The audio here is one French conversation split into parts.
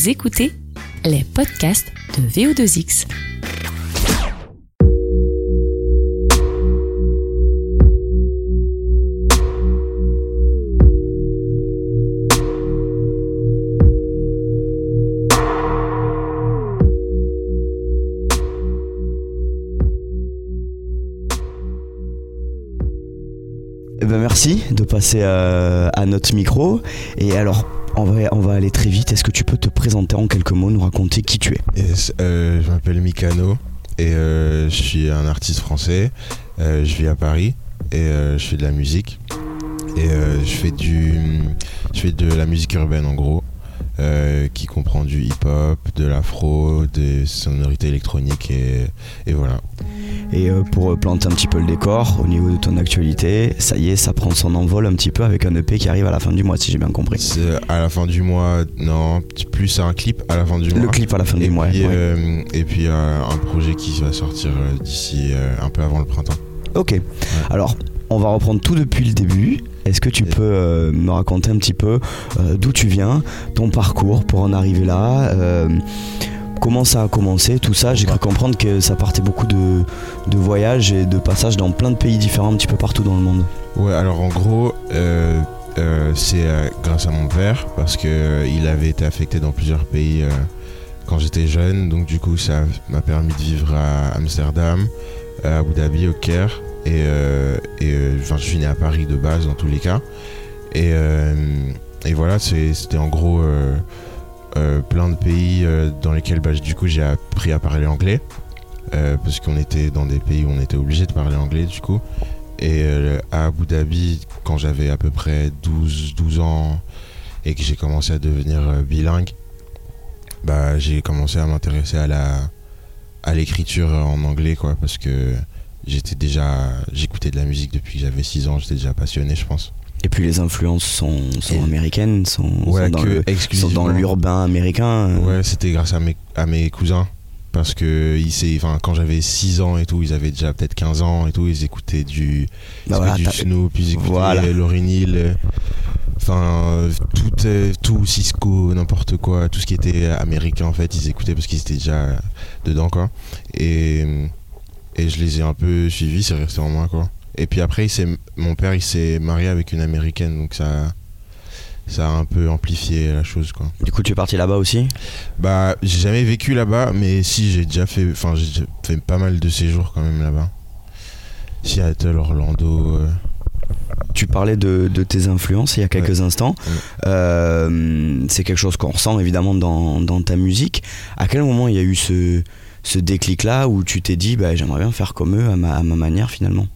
Vous écoutez les podcasts de VO2X. Eh ben merci de passer euh, à notre micro. Et alors, on va, aller très vite. Est-ce que tu peux te présenter en quelques mots, nous raconter qui tu es? Euh, je m'appelle Mikano et euh, je suis un artiste français. Euh, je vis à Paris et je fais de la musique. Et je fais de la musique urbaine en gros, euh, qui comprend du hip-hop, de l'afro, des sonorités électroniques et, et voilà. Et euh, pour planter un petit peu le décor, au niveau de ton actualité, ça y est, ça prend son envol un petit peu avec un EP qui arrive à la fin du mois, si j'ai bien compris. À la fin du mois, non, plus un clip à la fin du mois. Le clip à la fin et du mois. ouais. euh, et puis euh, un projet qui va sortir euh, d'ici euh, un peu avant le printemps. Ok. Alors, on va reprendre tout depuis le début. Est-ce que tu peux euh, me raconter un petit peu euh, d'où tu viens, ton parcours pour en arriver là euh, Comment ça a commencé, tout ça? J'ai cru comprendre que ça partait beaucoup de, de voyages et de passages dans plein de pays différents, un petit peu partout dans le monde. Ouais, alors en gros, c'est grâce à mon père parce que euh, il avait été affecté dans plusieurs pays quand j'étais jeune. Donc du coup, ça m'a permis de vivre à Amsterdam, à Abu Dhabi, au Caire. Et, euh, et euh, enfin, je suis né à Paris de base dans tous les cas. Et, euh, et voilà, c'était en gros plein de pays dans lesquels bah, du coup j'ai appris à parler anglais. Parce qu'on était dans des pays où on était obligé de parler anglais du coup. Et à Abu Dhabi, quand j'avais à peu près 12, 12 ans et que j'ai commencé à devenir bilingue, bah, j'ai commencé à m'intéresser à la à l'écriture en anglais quoi parce que j'étais déjà j'écoutais de la musique depuis que j'avais 6 ans, j'étais déjà passionné, je pense. Et puis les influences sont, sont américaines, sont, Ouais, sont dans le- sont dans l'urbain américain. euh. Ouais, c'était grâce à mes, à mes cousins. Parce que ils, quand j'avais 6 ans et tout, ils avaient déjà peut-être 15 ans et tout, ils écoutaient du, Bah voilà, du Snoop, ils écoutaient Voilà. Lauryn Hill, euh, enfin, tout, euh, tout Cisco, n'importe quoi, tout ce qui était américain en fait, ils écoutaient parce qu'ils étaient déjà dedans quoi. Et, et je les ai un peu suivis, c'est resté en moi quoi. Et puis après, il mon père il s'est marié avec une américaine, donc ça, ça a un peu amplifié la chose quoi. Du coup, tu es parti là-bas aussi? Bah, j'ai jamais vécu là-bas, mais si j'ai déjà fait, enfin, j'ai fait pas mal de séjours quand même là-bas. Seattle, Orlando. euh, Tu parlais de, de tes influences il y a quelques instants. Ouais. Euh, c'est quelque chose qu'on ressent évidemment dans, dans ta musique. À quel moment il y a eu ce, ce déclic-là où tu t'es dit bah, j'aimerais bien faire comme eux à ma, à ma manière finalement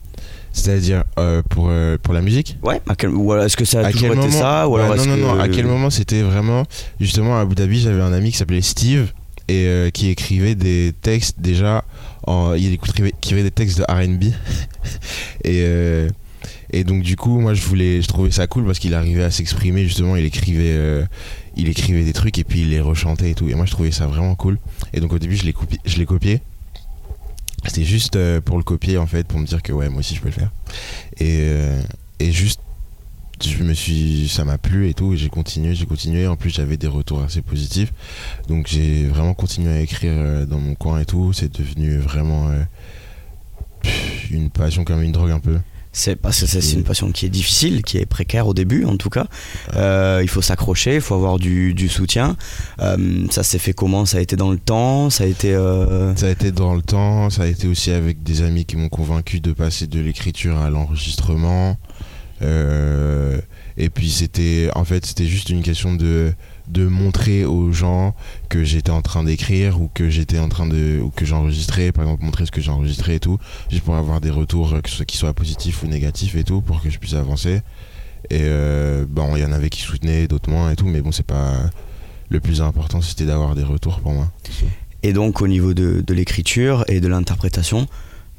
C'est-à-dire euh, pour pour, pour la musique. Ouais, à quel- ou alors est-ce que ça a à toujours quel été moment ça ou alors Non, non, non. que- À quel moment c'était vraiment justement à Abu Dhabi, j'avais un ami qui s'appelait Steve et euh, qui écrivait des textes déjà. En, il écrivait, écrivait des textes de R&B et euh, et donc du coup, moi je voulais, je trouvais ça cool parce qu'il arrivait à s'exprimer justement. Il écrivait, euh, il écrivait des trucs et puis il les rechantait et tout. Et moi je trouvais ça vraiment cool. Et donc au début, je l'ai copié. C'était juste euh, pour le copier en fait, pour me dire que ouais, moi aussi je peux le faire. Et euh, et juste je me suis ça m'a plu et tout et j'ai continué j'ai continué en plus j'avais des retours assez positifs donc j'ai vraiment continué à écrire euh, dans mon coin et tout c'est devenu vraiment une passion comme une drogue un peu C'est parce que c'est une passion qui est difficile, qui est précaire au début en tout cas. Euh, il faut s'accrocher, il faut avoir du, du soutien. Euh, ça s'est fait comment? Ça a été dans le temps? Ça a été. euh, ça a été dans le temps ça a été aussi avec des amis qui m'ont convaincu de passer de l'écriture à l'enregistrement et puis c'était en fait c'était juste une question de de montrer aux gens que j'étais en train d'écrire ou que j'étais en train de ou que j'enregistrais par exemple montrer ce que j'enregistrais et tout juste pour avoir des retours euh, que ce qui soient positifs ou négatifs et tout pour que je puisse avancer. Et euh, bon il y en avait qui soutenaient d'autres moins et tout mais bon c'est pas le plus important c'était d'avoir des retours pour moi Et donc au niveau de, de l'écriture et de l'interprétation,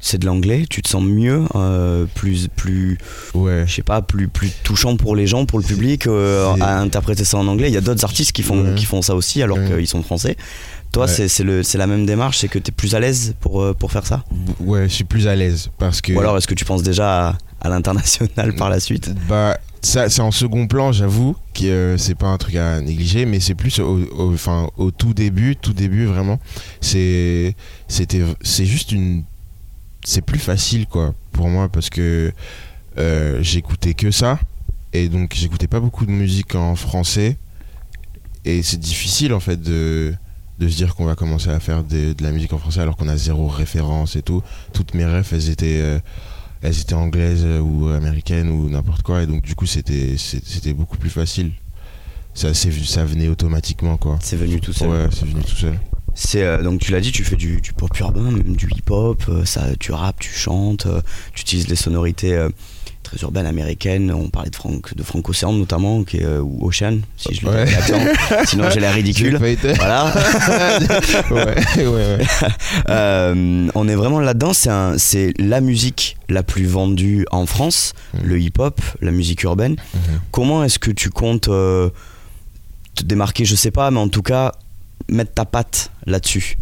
c'est de l'anglais. Tu te sens mieux, euh, plus, plus, ouais je sais pas, plus, plus touchant pour les gens, pour le public, euh, à interpréter ça en anglais. Il y a d'autres artistes qui font, Ouais. qui font ça aussi alors Ouais. qu'ils sont français. Toi, Ouais. c'est la même démarche, c'est que tu es plus à l'aise pour, euh, pour faire ça? Ouais je suis plus à l'aise parce que Ou alors est-ce que tu penses déjà à, à l'international par la suite? Bah, ça c'est en second plan j'avoue que euh, c'est pas un truc à négliger mais c'est plus au, au- au tout début tout début vraiment c'est juste une c'est plus facile quoi pour moi parce que euh, j'écoutais que ça et donc j'écoutais pas beaucoup de musique en français et c'est difficile en fait de de se dire qu'on va commencer à faire de la musique en français alors qu'on a zéro référence et tout. Toutes mes rêves elles étaient euh, elles étaient anglaises ou américaines ou n'importe quoi et donc du coup c'était c'était beaucoup plus facile. Ça c'est ça venait automatiquement quoi. C'est venu tout seul. ouais c'est venu tout seul C'est euh, donc tu l'as dit, tu fais du, du pop urbain, même du hip hop, ça, tu rappes, tu chantes, euh, tu utilises les sonorités euh, très urbaines américaines. On parlait de Frank, de Frank Ocean notamment, qui est, euh, ou Ocean, si je le Ouais. Sinon j'ai l'air ridicule. Voilà. ouais ouais ouais Euh, on est vraiment là-dedans. C'est la musique la plus vendue en France, Mhm. le hip hop, la musique urbaine. Mhm. Comment est-ce que tu comptes euh, te démarquer? Je sais pas, mais en tout cas mettre ta patte là-dessus.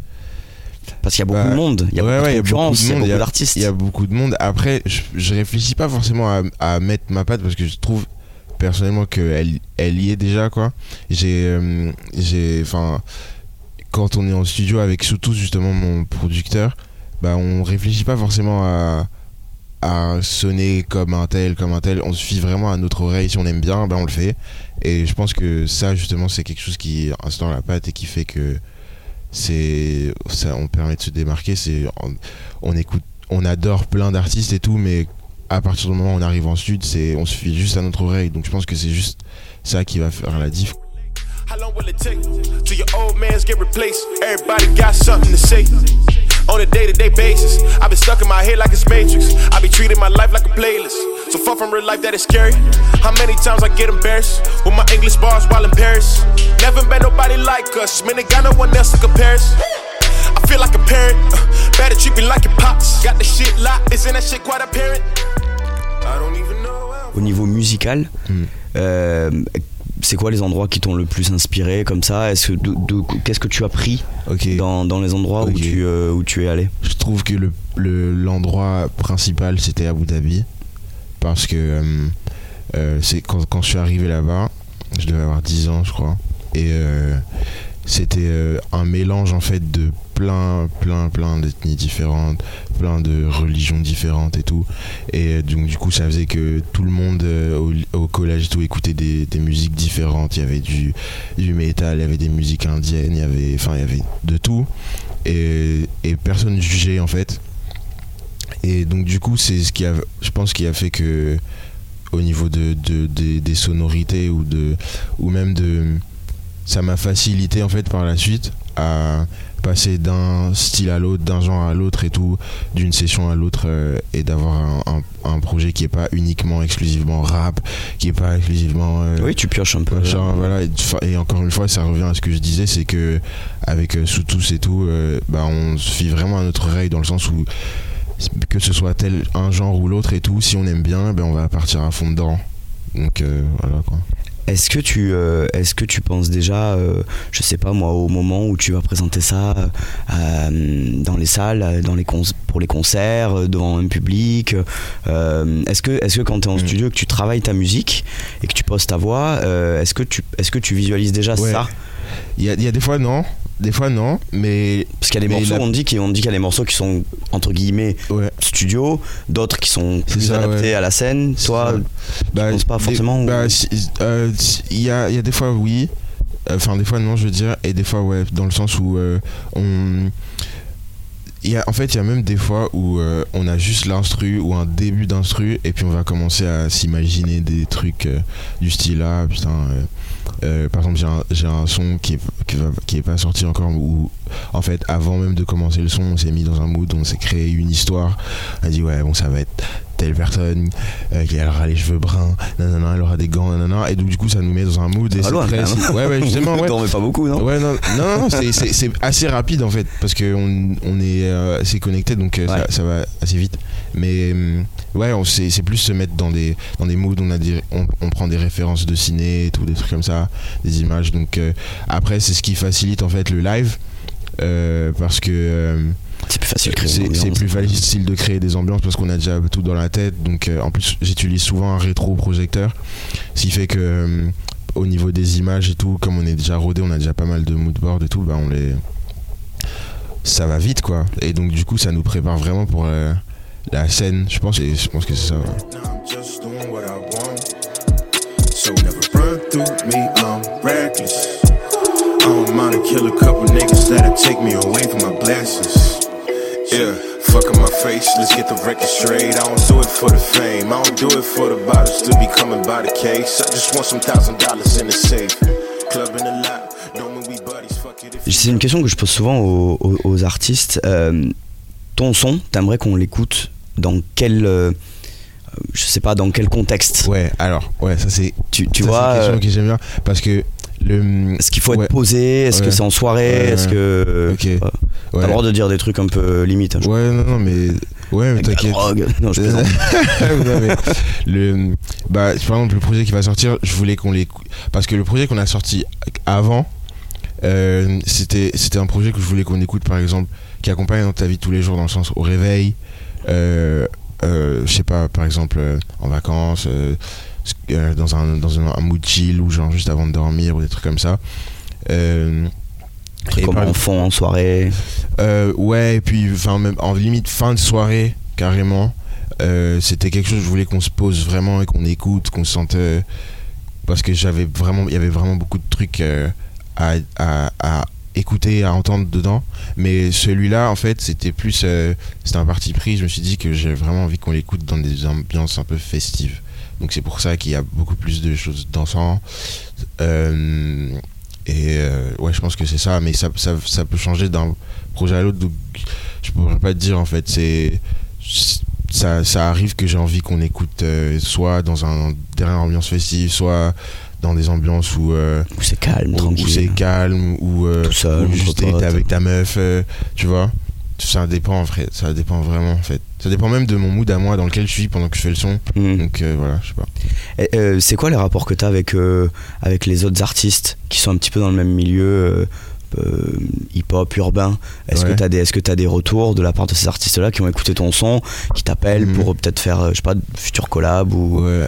Parce qu'il y a beaucoup Bah, de monde, il y a ouais, beaucoup ouais, de concurrence, il y a beaucoup d'artistes. Il y a beaucoup de monde. Après, je, je réfléchis pas forcément à, à mettre ma patte parce que je trouve personnellement qu'elle elle y est déjà quoi. J'ai, euh, j'ai, enfin, quand on est en studio avec surtout justement mon producteur, bah on réfléchit pas forcément à à sonner comme un tel, comme un tel. On se fie vraiment à notre oreille. Si on aime bien, ben on le fait. Et je pense que ça, justement, c'est quelque chose qui instaure la patte et qui fait que c'est ça on permet de se démarquer c'est on, on écoute on adore plein d'artistes et tout mais à partir du moment où on arrive en sud c'est on se fie juste à notre oreille donc je pense que c'est juste ça qui va faire la diff How long will it take till your old mans get replaced? Everybody got something to say. On a day to day basis, I've been stuck in my head like it's Matrix. I be treating my life like a playlist. So far from real life that is scary. How many times I get embarrassed with my English bars while in Paris? Never met nobody like us, man, they got no one else to compare us. I feel like a parent, uh, better treat me like your pops. Got the shit locked, isn't that shit quite apparent? I don't even know. how- Au niveau musical, Mm. euh, c'est quoi les endroits qui t'ont le plus inspiré comme ça? Est-ce que qu'est-ce que tu as pris dans, dans les endroits où, Ok. tu, euh, où tu es allé? Je trouve que le le- l'endroit principal c'était Abu Dhabi parce que euh, euh, c'est quand, quand je suis arrivé là-bas je devais avoir 10 ans je crois et euh, c'était un mélange en fait de plein plein plein d'ethnies différentes plein de religions différentes et tout. Et donc du coup ça faisait que tout le monde au, collège tout écoutait des, des musiques différentes. Il y avait du du métal il y avait des musiques indiennes il y avait enfin il y avait de tout. Et, et personne jugeait en fait et donc du coup c'est ce qui a je pense qui a fait que au niveau de, de- des- des sonorités ou de ou même de ça m'a facilité en fait par la suite à passer d'un style à l'autre d'un genre à l'autre et tout d'une session à l'autre euh, et d'avoir un, un- un projet qui est pas uniquement exclusivement rap qui est pas exclusivement euh, Oui, tu pioches un peu. Machin, voilà, et, encore une fois, ça revient à ce que je disais, c'est que avec euh, sous tous et tout, bah, on se fie vraiment à notre oreille dans le sens où que ce soit tel un genre ou l'autre et tout, si on aime bien, ben on va partir à fond dedans. Donc euh, voilà quoi. Est-ce que tu euh, est-ce que tu penses déjà euh, je sais pas moi au moment où tu vas présenter ça euh, dans les salles dans les pour les concerts devant un public est-ce que est-ce que quand tu es en Mm. studio que tu travailles ta musique et que tu poses ta voix est-ce que tu est-ce que tu visualises déjà Ouais. ça? Il y a, il y a des fois non, des fois non, mais parce qu'il y a des morceaux la- on dit qu'il on dit qu'il y a des morceaux qui sont entre guillemets ouais. studio d'autres qui sont plus ça, adaptés ouais. à la scène toi ça. Bah, penses pas forcément bah, si- euh, si- Il y, a, il y a des fois oui, enfin des fois non je veux dire, et des fois ouais, dans le sens où euh, on... Y a, en fait, il y a même des fois où euh, on a juste l'instru ou un début d'instru et puis on va commencer à s'imaginer des trucs euh, du style là, putain. euh, par exemple, j'ai un, un son qui est pas sorti encore où, en fait, avant même de commencer le son, on s'est mis dans un mood, on s'est créé une histoire. On a dit, ouais, bon, ça va être telle personne euh, qui elle aura les cheveux bruns, nanana, elle aura des gants, nanana, et donc du coup, ça nous met dans un mood. Et Ah, loin, très- ouais, ouais, justement, ouais. t'en pas beaucoup non? Ouais, non, non, non, c'est- assez rapide en fait, parce qu'on on est euh, assez connecté, donc euh, Ouais. ça, ça va assez vite. Mais hum, ouais, c'est c'est plus se mettre dans des, dans des moods, on, a des, on, on prend des références de ciné et tout, des trucs comme ça, des images. Donc euh, après, c'est ce qui facilite en fait le live, euh, parce que euh, C'est plus facile de créer une c'est c'est ambiance. plus facile de créer des ambiances parce qu'on a déjà tout dans la tête. Donc euh, en plus, j'utilise souvent un rétro-projecteur, ce qui fait que euh, au niveau des images et tout, comme on est déjà rodé, on a déjà pas mal de moodboards et tout, bah on les ça va vite quoi. Et donc du coup, ça nous prépare vraiment pour euh, la scène. Je pense, et je pense que c'est ça. ouais. Yeah, fuck up my face, let's get the record straight. I don't do it for the fame, I don't do it for the bottles to be coming by the case. I just want some thousand dollars in the safe. Club in the lot, know when we buddies, fuck it if C'est une question que je pose souvent aux, aux- aux artistes. Euh, ton son, t'aimerais qu'on l'écoute dans quel, euh, je sais pas, dans quel contexte? Ouais, alors, ouais, ça c'est Tu, tu ça, vois, c'est une question euh, que j'aime bien parce que le. est-ce qu'il faut ouais. être posé? Est-ce que c'est en soirée? Est-ce que Ok. euh, t'as Ouais. le droit de dire des trucs un peu limites hein, Ouais, non, non, mais. Ouais, mais t'inquiète. drogue. Non, je plaisante. Non, mais le, bah, par exemple, le projet qui va sortir, je voulais qu'on l'écoute. Parce que le projet qu'on a sorti avant, euh, c'était c'était un projet que je voulais qu'on écoute, par exemple, qui accompagne dans ta vie tous les jours, dans le sens au réveil, euh, je sais pas, par exemple, euh, en vacances, euh, euh, dans, un, dans un, un mood chill, ou genre juste avant de dormir, ou des trucs comme ça. Euh, et Comme par- en fond, en soirée. euh, ouais, et puis enfin même en limite fin de soirée carrément. Euh, c'était quelque chose je voulais qu'on se pose vraiment et qu'on écoute, qu'on se sente euh, parce que j'avais vraiment il y avait vraiment beaucoup de trucs euh, à, à, à écouter, à entendre dedans. Mais celui-là en fait c'était plus euh, c'était un parti pris. Je me suis dit que j'ai vraiment envie qu'on l'écoute dans des ambiances un peu festives. Donc c'est pour ça qu'il y a beaucoup plus de choses dansant. Euh, et euh, ouais, je pense que c'est ça, mais ça, ça, ça peut changer d'un projet à l'autre. Donc je pourrais pas te dire en fait. C'est ça, ça arrive que j'ai envie qu'on écoute euh, soit dans un dernière ambiance festive, soit dans des ambiances où, euh, Où c'est calme, où, c'est calme, où, euh, Tout seul, où juste t'es avec ta meuf, euh, tu vois. Ça dépend en fait, ça dépend vraiment en fait. Ça dépend même de mon mood à moi dans lequel je suis pendant que je fais le son. Hmm. Donc euh, voilà, je sais pas. C'est quoi les rapports que tu as avec, avec les autres artistes qui sont un petit peu dans le même milieu hip-hop, urbain Est-ce Ouais. que tu as, des- est-ce que t'as des retours de la part de ces artistes-là qui ont écouté ton son, qui t'appellent Mhm. pour euh, peut-être faire, euh, je sais pas, de futurs collabs ou. Ouais.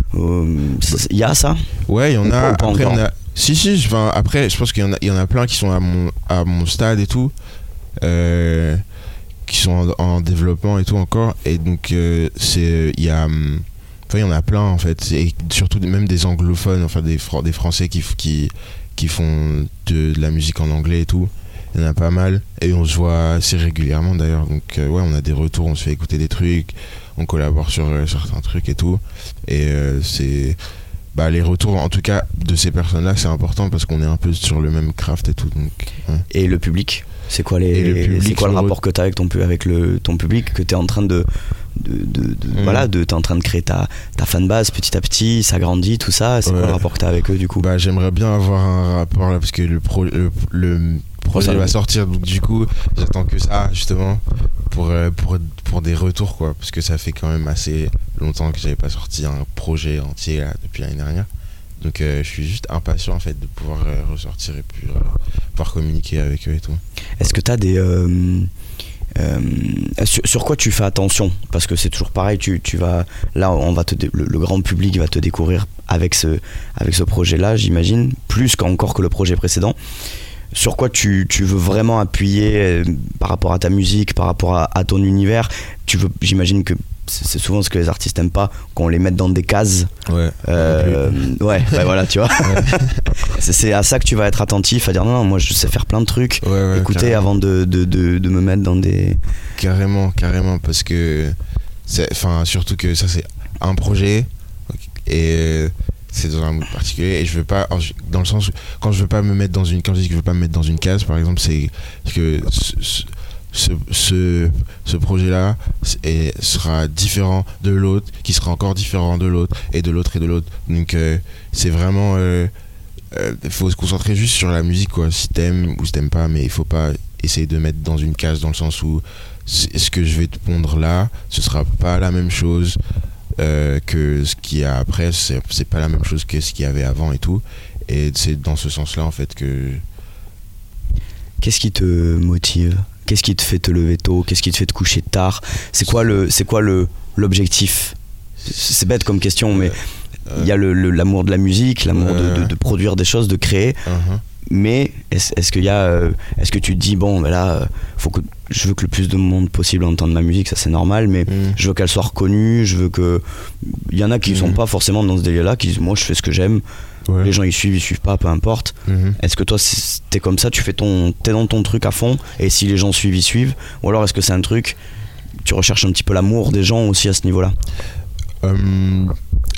Il y a ça? Ouais, il y en a. pas Après, on a. Si, si, enfin, après, je pense qu'il y, en a- il y en a plein qui sont à mon, à mon stade et tout. euh, qui sont en, en développement et tout encore. Et donc, euh, c'est. Il y a. hum, Enfin, il y en a plein en fait. Et surtout même des anglophones, enfin des, des Français qui, qui, qui font de, de la musique en anglais et tout. Il y en a pas mal. Et on se voit assez régulièrement d'ailleurs. Donc, euh, ouais, on a des retours, on se fait écouter des trucs. On collabore sur euh, certains trucs et tout. Et euh, c'est bah, les retours en tout cas de ces personnes là c'est important parce qu'on est un peu sur le même craft et tout donc ouais. Et le public c'est quoi, Et le les, public, quoi le rapport que tu as avec ton, avec le, ton public que tu es en train de. De, de- de- Mm. Voilà, de, t'es en train de créer ta, ta fanbase petit à petit, ça grandit, tout ça. C'est quoi Ouais. le rapport que tu as avec eux du coup? Bah j'aimerais bien avoir un rapport là parce que le pro le, le projet va sortir donc du coup j'attends que ça justement pour euh, pour pour des retours quoi parce que ça fait quand même assez longtemps que j'avais pas sorti un projet entier là, depuis l'année dernière donc euh, je suis juste impatient en fait de pouvoir euh, ressortir et puis euh, pouvoir communiquer avec eux et tout Est-ce que tu as des. Euh, sur, quoi tu fais attention? Parce que c'est toujours pareil, tu, vas. Là, on va le, le grand public va te découvrir avec ce, avec ce projet-là, j'imagine, plus qu'encore que le projet précédent. Sur quoi tu, tu veux vraiment appuyer euh, par rapport à ta musique, par rapport à, à ton univers tu veux, J'imagine que c'est souvent ce que les artistes n'aiment pas, qu'on les mette dans des cases. ouais Euh, ouais, ouais, voilà, tu vois. c'est c'est à ça que tu vas être attentif, à dire non, non, moi je sais faire plein de trucs. ouais, ouais Écoutez carrément. avant de, de, de, de me mettre dans des. Carrément, carrément, parce que c'est, enfin, surtout que ça c'est un projet et c'est dans un mood particulier et je veux pas, dans le sens où quand je veux pas me mettre dans une, quand je dis que je veux pas me mettre dans une case, par exemple, c'est que ce, ce, ce, projet-là sera différent de l'autre, qui sera encore différent de l'autre et de l'autre et de l'autre. Donc euh, c'est vraiment euh, euh, faut se concentrer juste sur la musique quoi si t'aimes ou si t'aimes pas mais il faut pas essayer de mettre dans une case dans le sens où ce que je vais te pondre là ce sera pas la même chose euh, que ce qu'il y a après c'est pas la même chose que ce qu'il y avait avant et tout. Et c'est dans ce sens là en fait que Qu'est-ce qui te motive? Qu'est-ce qui te fait te lever tôt? Qu'est-ce qui te fait te coucher tard? C'est quoi le, c'est quoi le l'objectif? C'est bête comme question, mais il y a le- le- l'amour de la musique, l'amour de, de- de produire des choses, de créer. Mhm. Mais est-ce est-ce qu'il y a, euh, est-ce que tu te dis bon, ben là, euh, faut que je veux que le plus de monde possible entende ma musique, ça c'est normal, mais Mhm. je veux qu'elle soit reconnue, je veux que, il y en a qui sont Mhm. pas forcément dans ce délire-là, qui disent moi je fais ce que j'aime, Ouais. les gens ils suivent, ils suivent pas, peu importe. Mhm. Est-ce que toi t'es comme ça, tu fais ton, t'es dans ton truc à fond, et si les gens suivent, ils suivent, ou alors est-ce que c'est un truc, tu recherches un petit peu l'amour des gens aussi à ce niveau-là? Euh,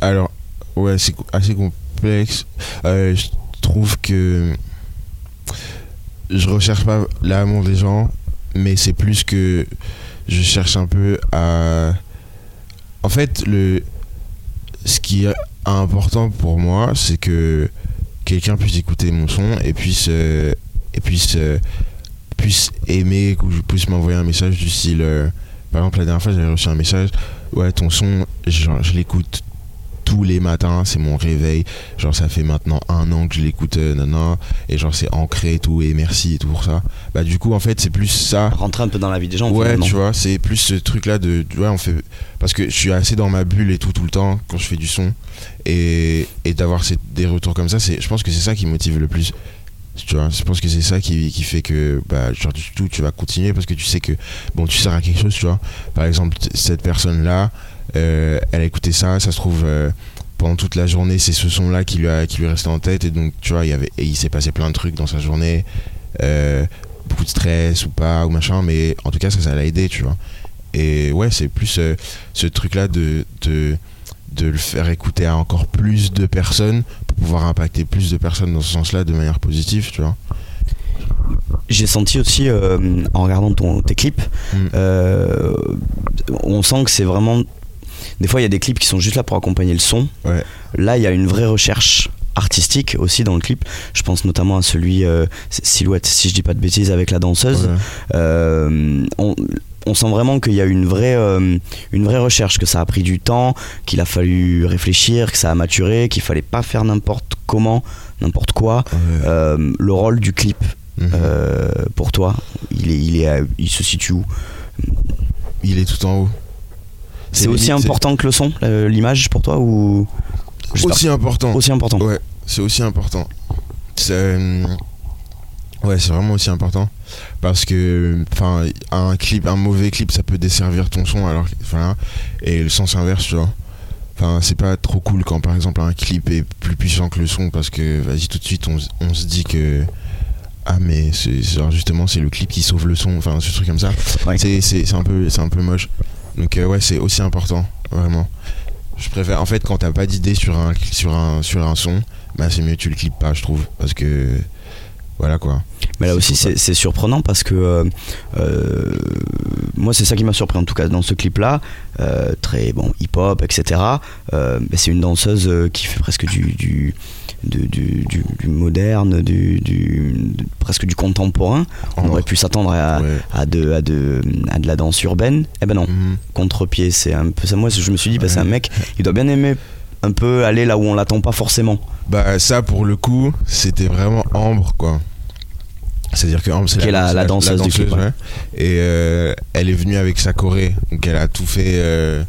alors, ouais, c'est assez complexe. Euh, je trouve que je recherche pas l'amour des gens, mais c'est plus que je cherche un peu à. En fait, le ce qui est important pour moi, c'est que quelqu'un puisse écouter mon son et puisse euh, et puisse euh, puisse aimer ou puisse m'envoyer un message du style. euh, par exemple, la dernière fois, j'avais reçu un message. Ouais, ton son, je l'écoute tous les matins, c'est mon réveil. Genre, ça fait maintenant un an que je l'écoute, euh, nana, et genre, c'est ancré et tout, et merci et tout pour ça. Bah, du coup, en fait, c'est plus ça. Rentrer un peu dans la vie des gens. Ouais, finalement. tu vois, c'est plus ce truc-là de. Ouais, on fait. Parce que je suis assez dans ma bulle et tout, tout le temps, quand je fais du son. Et, et d'avoir ces- des retours comme ça, c'est, je pense que c'est ça qui motive le plus. Tu vois, je pense que c'est ça qui, qui fait que, bah, genre, du tout, tu vas continuer parce que tu sais que, bon, tu sers à quelque chose, tu vois. Par exemple, cette personne-là, elle a écouté ça, ça se trouve. euh, pendant toute la journée, c'est ce son-là qui lui a qui lui est resté en tête et donc tu vois, il y avait et il s'est passé plein de trucs dans sa journée, euh, beaucoup de stress ou pas ou machin, mais en tout cas ça, ça l'a aidé, tu vois. Et ouais, c'est plus euh, ce truc-là de, de, de le faire écouter à encore plus de personnes pour pouvoir impacter plus de personnes dans ce sens-là de manière positive, tu vois. J'ai senti aussi euh, en regardant ton, tes clips, Mm. euh, on sent que c'est vraiment. Des fois, il y a des clips qui sont juste là pour accompagner le son. Ouais. Là, il y a une vraie recherche artistique aussi dans le clip. Je pense notamment à celui euh, Silhouette, si je dis pas de bêtises, avec la danseuse. Ouais. Euh, on, on sent vraiment qu'il y a une vraie, euh, une vraie recherche, que ça a pris du temps, qu'il a fallu réfléchir, que ça a maturé, qu'il fallait pas faire n'importe comment, n'importe quoi. Ouais. Euh, le rôle du clip Mhm. euh, pour toi, il, est, il, est, il se situe où? Il est tout en haut. C'est aussi limite, important que le son, l'image pour toi ou. Aussi important. aussi important Ouais, c'est aussi important. C'est, euh, Ouais, c'est vraiment aussi important parce que enfin un clip, un mauvais clip, ça peut desservir ton son alors voilà et le sens inverse, tu vois. Enfin, c'est pas trop cool quand par exemple un clip est plus puissant que le son parce que vas-y tout de suite on, on se dit que ah mais genre, justement c'est le clip qui sauve le son, enfin ce truc comme ça. Ouais. C'est c'est c'est un peu c'est un peu moche. Donc euh, ouais, c'est aussi important vraiment. Je préfère en fait quand t'as pas d'idée sur un sur un sur un son, bah c'est mieux que tu le clips pas, je trouve parce que voilà quoi. Mais là aussi, c'est surprenant parce que euh, euh, moi, c'est ça qui m'a surpris en tout cas dans ce clip-là, euh, très bon hip-hop, etc. C'est une danseuse qui fait presque du du, du, du- du- du moderne, du, de- presque du contemporain. On Oh. aurait pu s'attendre à, Ouais. à, de, à, de, à de la danse urbaine. Eh ben non, Mhm. contre-pied, c'est un peu ça. Moi, je me suis dit, bah, c'est un mec, il doit bien aimer un peu aller là où on l'attend pas forcément. Bah ça pour le coup, c'était vraiment Ambre quoi. C'est-à-dire que Ambre c'est la- c'est la danseuse du clip, ouais. Et euh, elle est venue avec sa choré, donc elle a tout fait euh,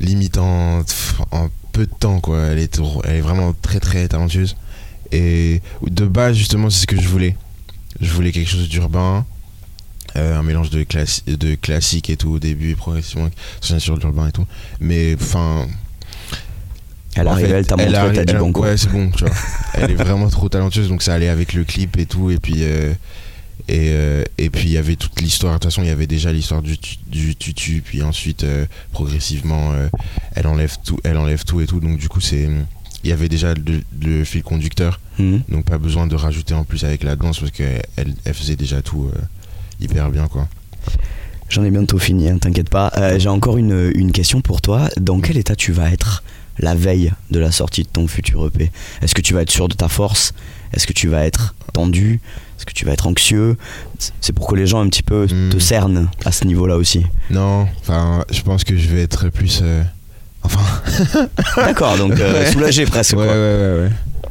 limite en, en peu de temps quoi. Elle est, elle est vraiment très très talentueuse. Et de base justement c'est ce que je voulais. Je voulais quelque chose d'urbain, euh, un mélange de, classi- de classique et tout au début progressivement sur l'urbain et tout. Mais enfin Elle arrive, elle t'a montré, t'as dit bon quoi. Ouais, c'est bon, tu vois. elle est vraiment trop talentueuse, donc ça allait avec le clip et tout. Et puis, euh, et, euh, et puis il y avait toute l'histoire. De toute façon, il y avait déjà l'histoire du, du tutu. Puis ensuite, euh, progressivement, euh, elle enlève tout, elle enlève tout et tout. Donc du coup, c'est, il y avait déjà le, le fil conducteur. Mhm. Donc pas besoin de rajouter en plus avec la danse parce qu'elle elle, elle faisait déjà tout hyper bien, quoi. J'en ai bientôt fini, hein, t'inquiète pas. J'ai encore une, une question pour toi. Dans quel état tu vas être la veille de la sortie de ton futur EP Est-ce que tu vas être sûr de ta force? Est-ce que tu vas être tendu? Est-ce que tu vas être anxieux? C'est pour que les gens un petit peu te Hmm. cernent à ce niveau-là aussi. Non, enfin, je pense que je vais être plus. euh, enfin. D'accord, donc euh, Ouais. soulagé presque. Ouais, quoi. ouais, ouais, ouais.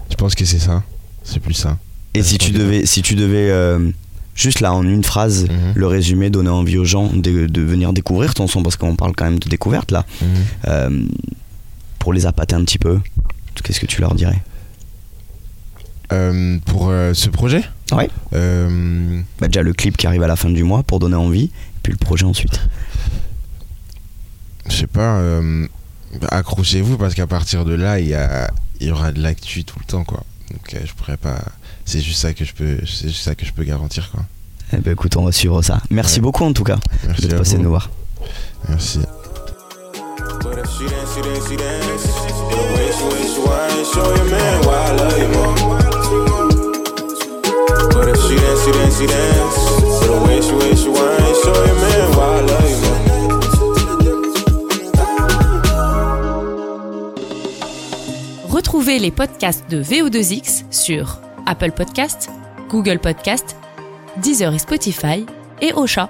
Je pense que c'est ça. C'est plus ça. Et si tu devais, si tu devais euh, juste là en une phrase, Mhm. le résumé, donner envie aux gens de, de venir découvrir ton son parce qu'on parle quand même de découverte là. Mhm. Euh, pour les appâter un petit peu, qu'est-ce que tu leur dirais? Pour ce projet? Ouais. Euh, bah Déjà le clip qui arrive à la fin du mois pour donner envie, puis le projet ensuite. je sais pas, euh, accrochez-vous parce qu'à partir de là, il y, a, il y aura de l'actu tout le temps, quoi. Donc euh, je pourrais pas. C'est juste ça que je peux, c'est juste ça que je peux garantir, quoi. Eh ben écoute, on va suivre ça. Merci Ouais. beaucoup en tout cas Merci passé vous. nous voir. Merci. But if she dance, she dance, she dance. In a way, she way, she whine. Show your man why I love you more. Retrouvez les podcasts de VO2X sur Apple Podcasts, Google Podcasts, Deezer et Spotify et Ocha.